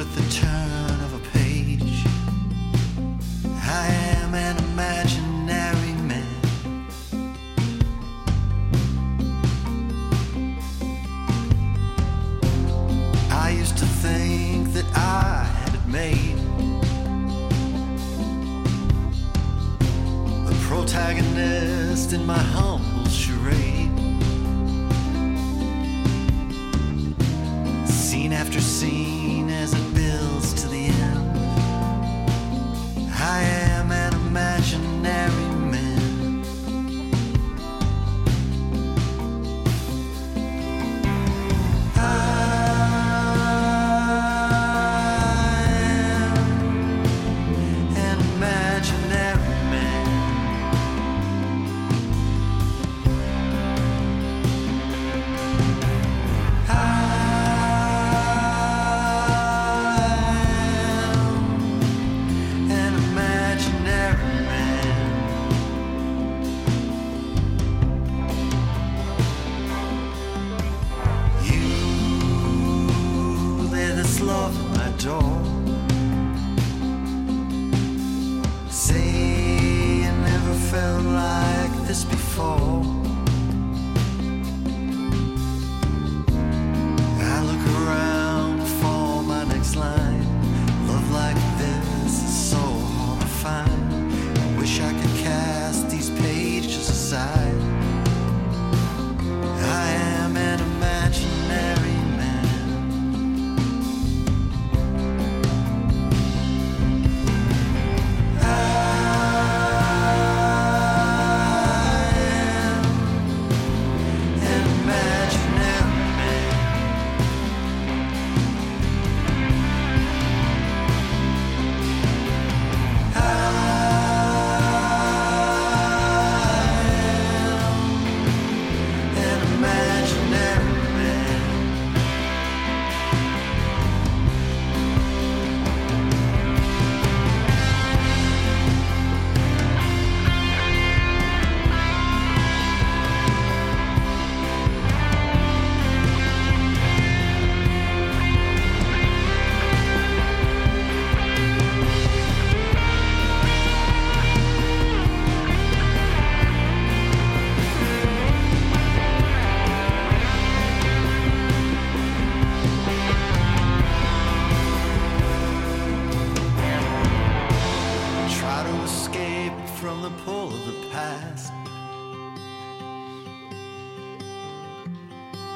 with the turn of a page. I am an imaginary man. I used to think that I had it made. The protagonist in my humble show. after scene as it builds to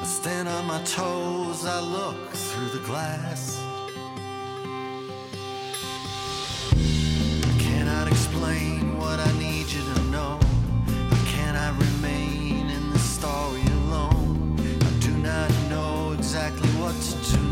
Stand on my toes, I look through the glass. I cannot explain what I need you to know. I cannot remain in this story alone? I do not know exactly what to do.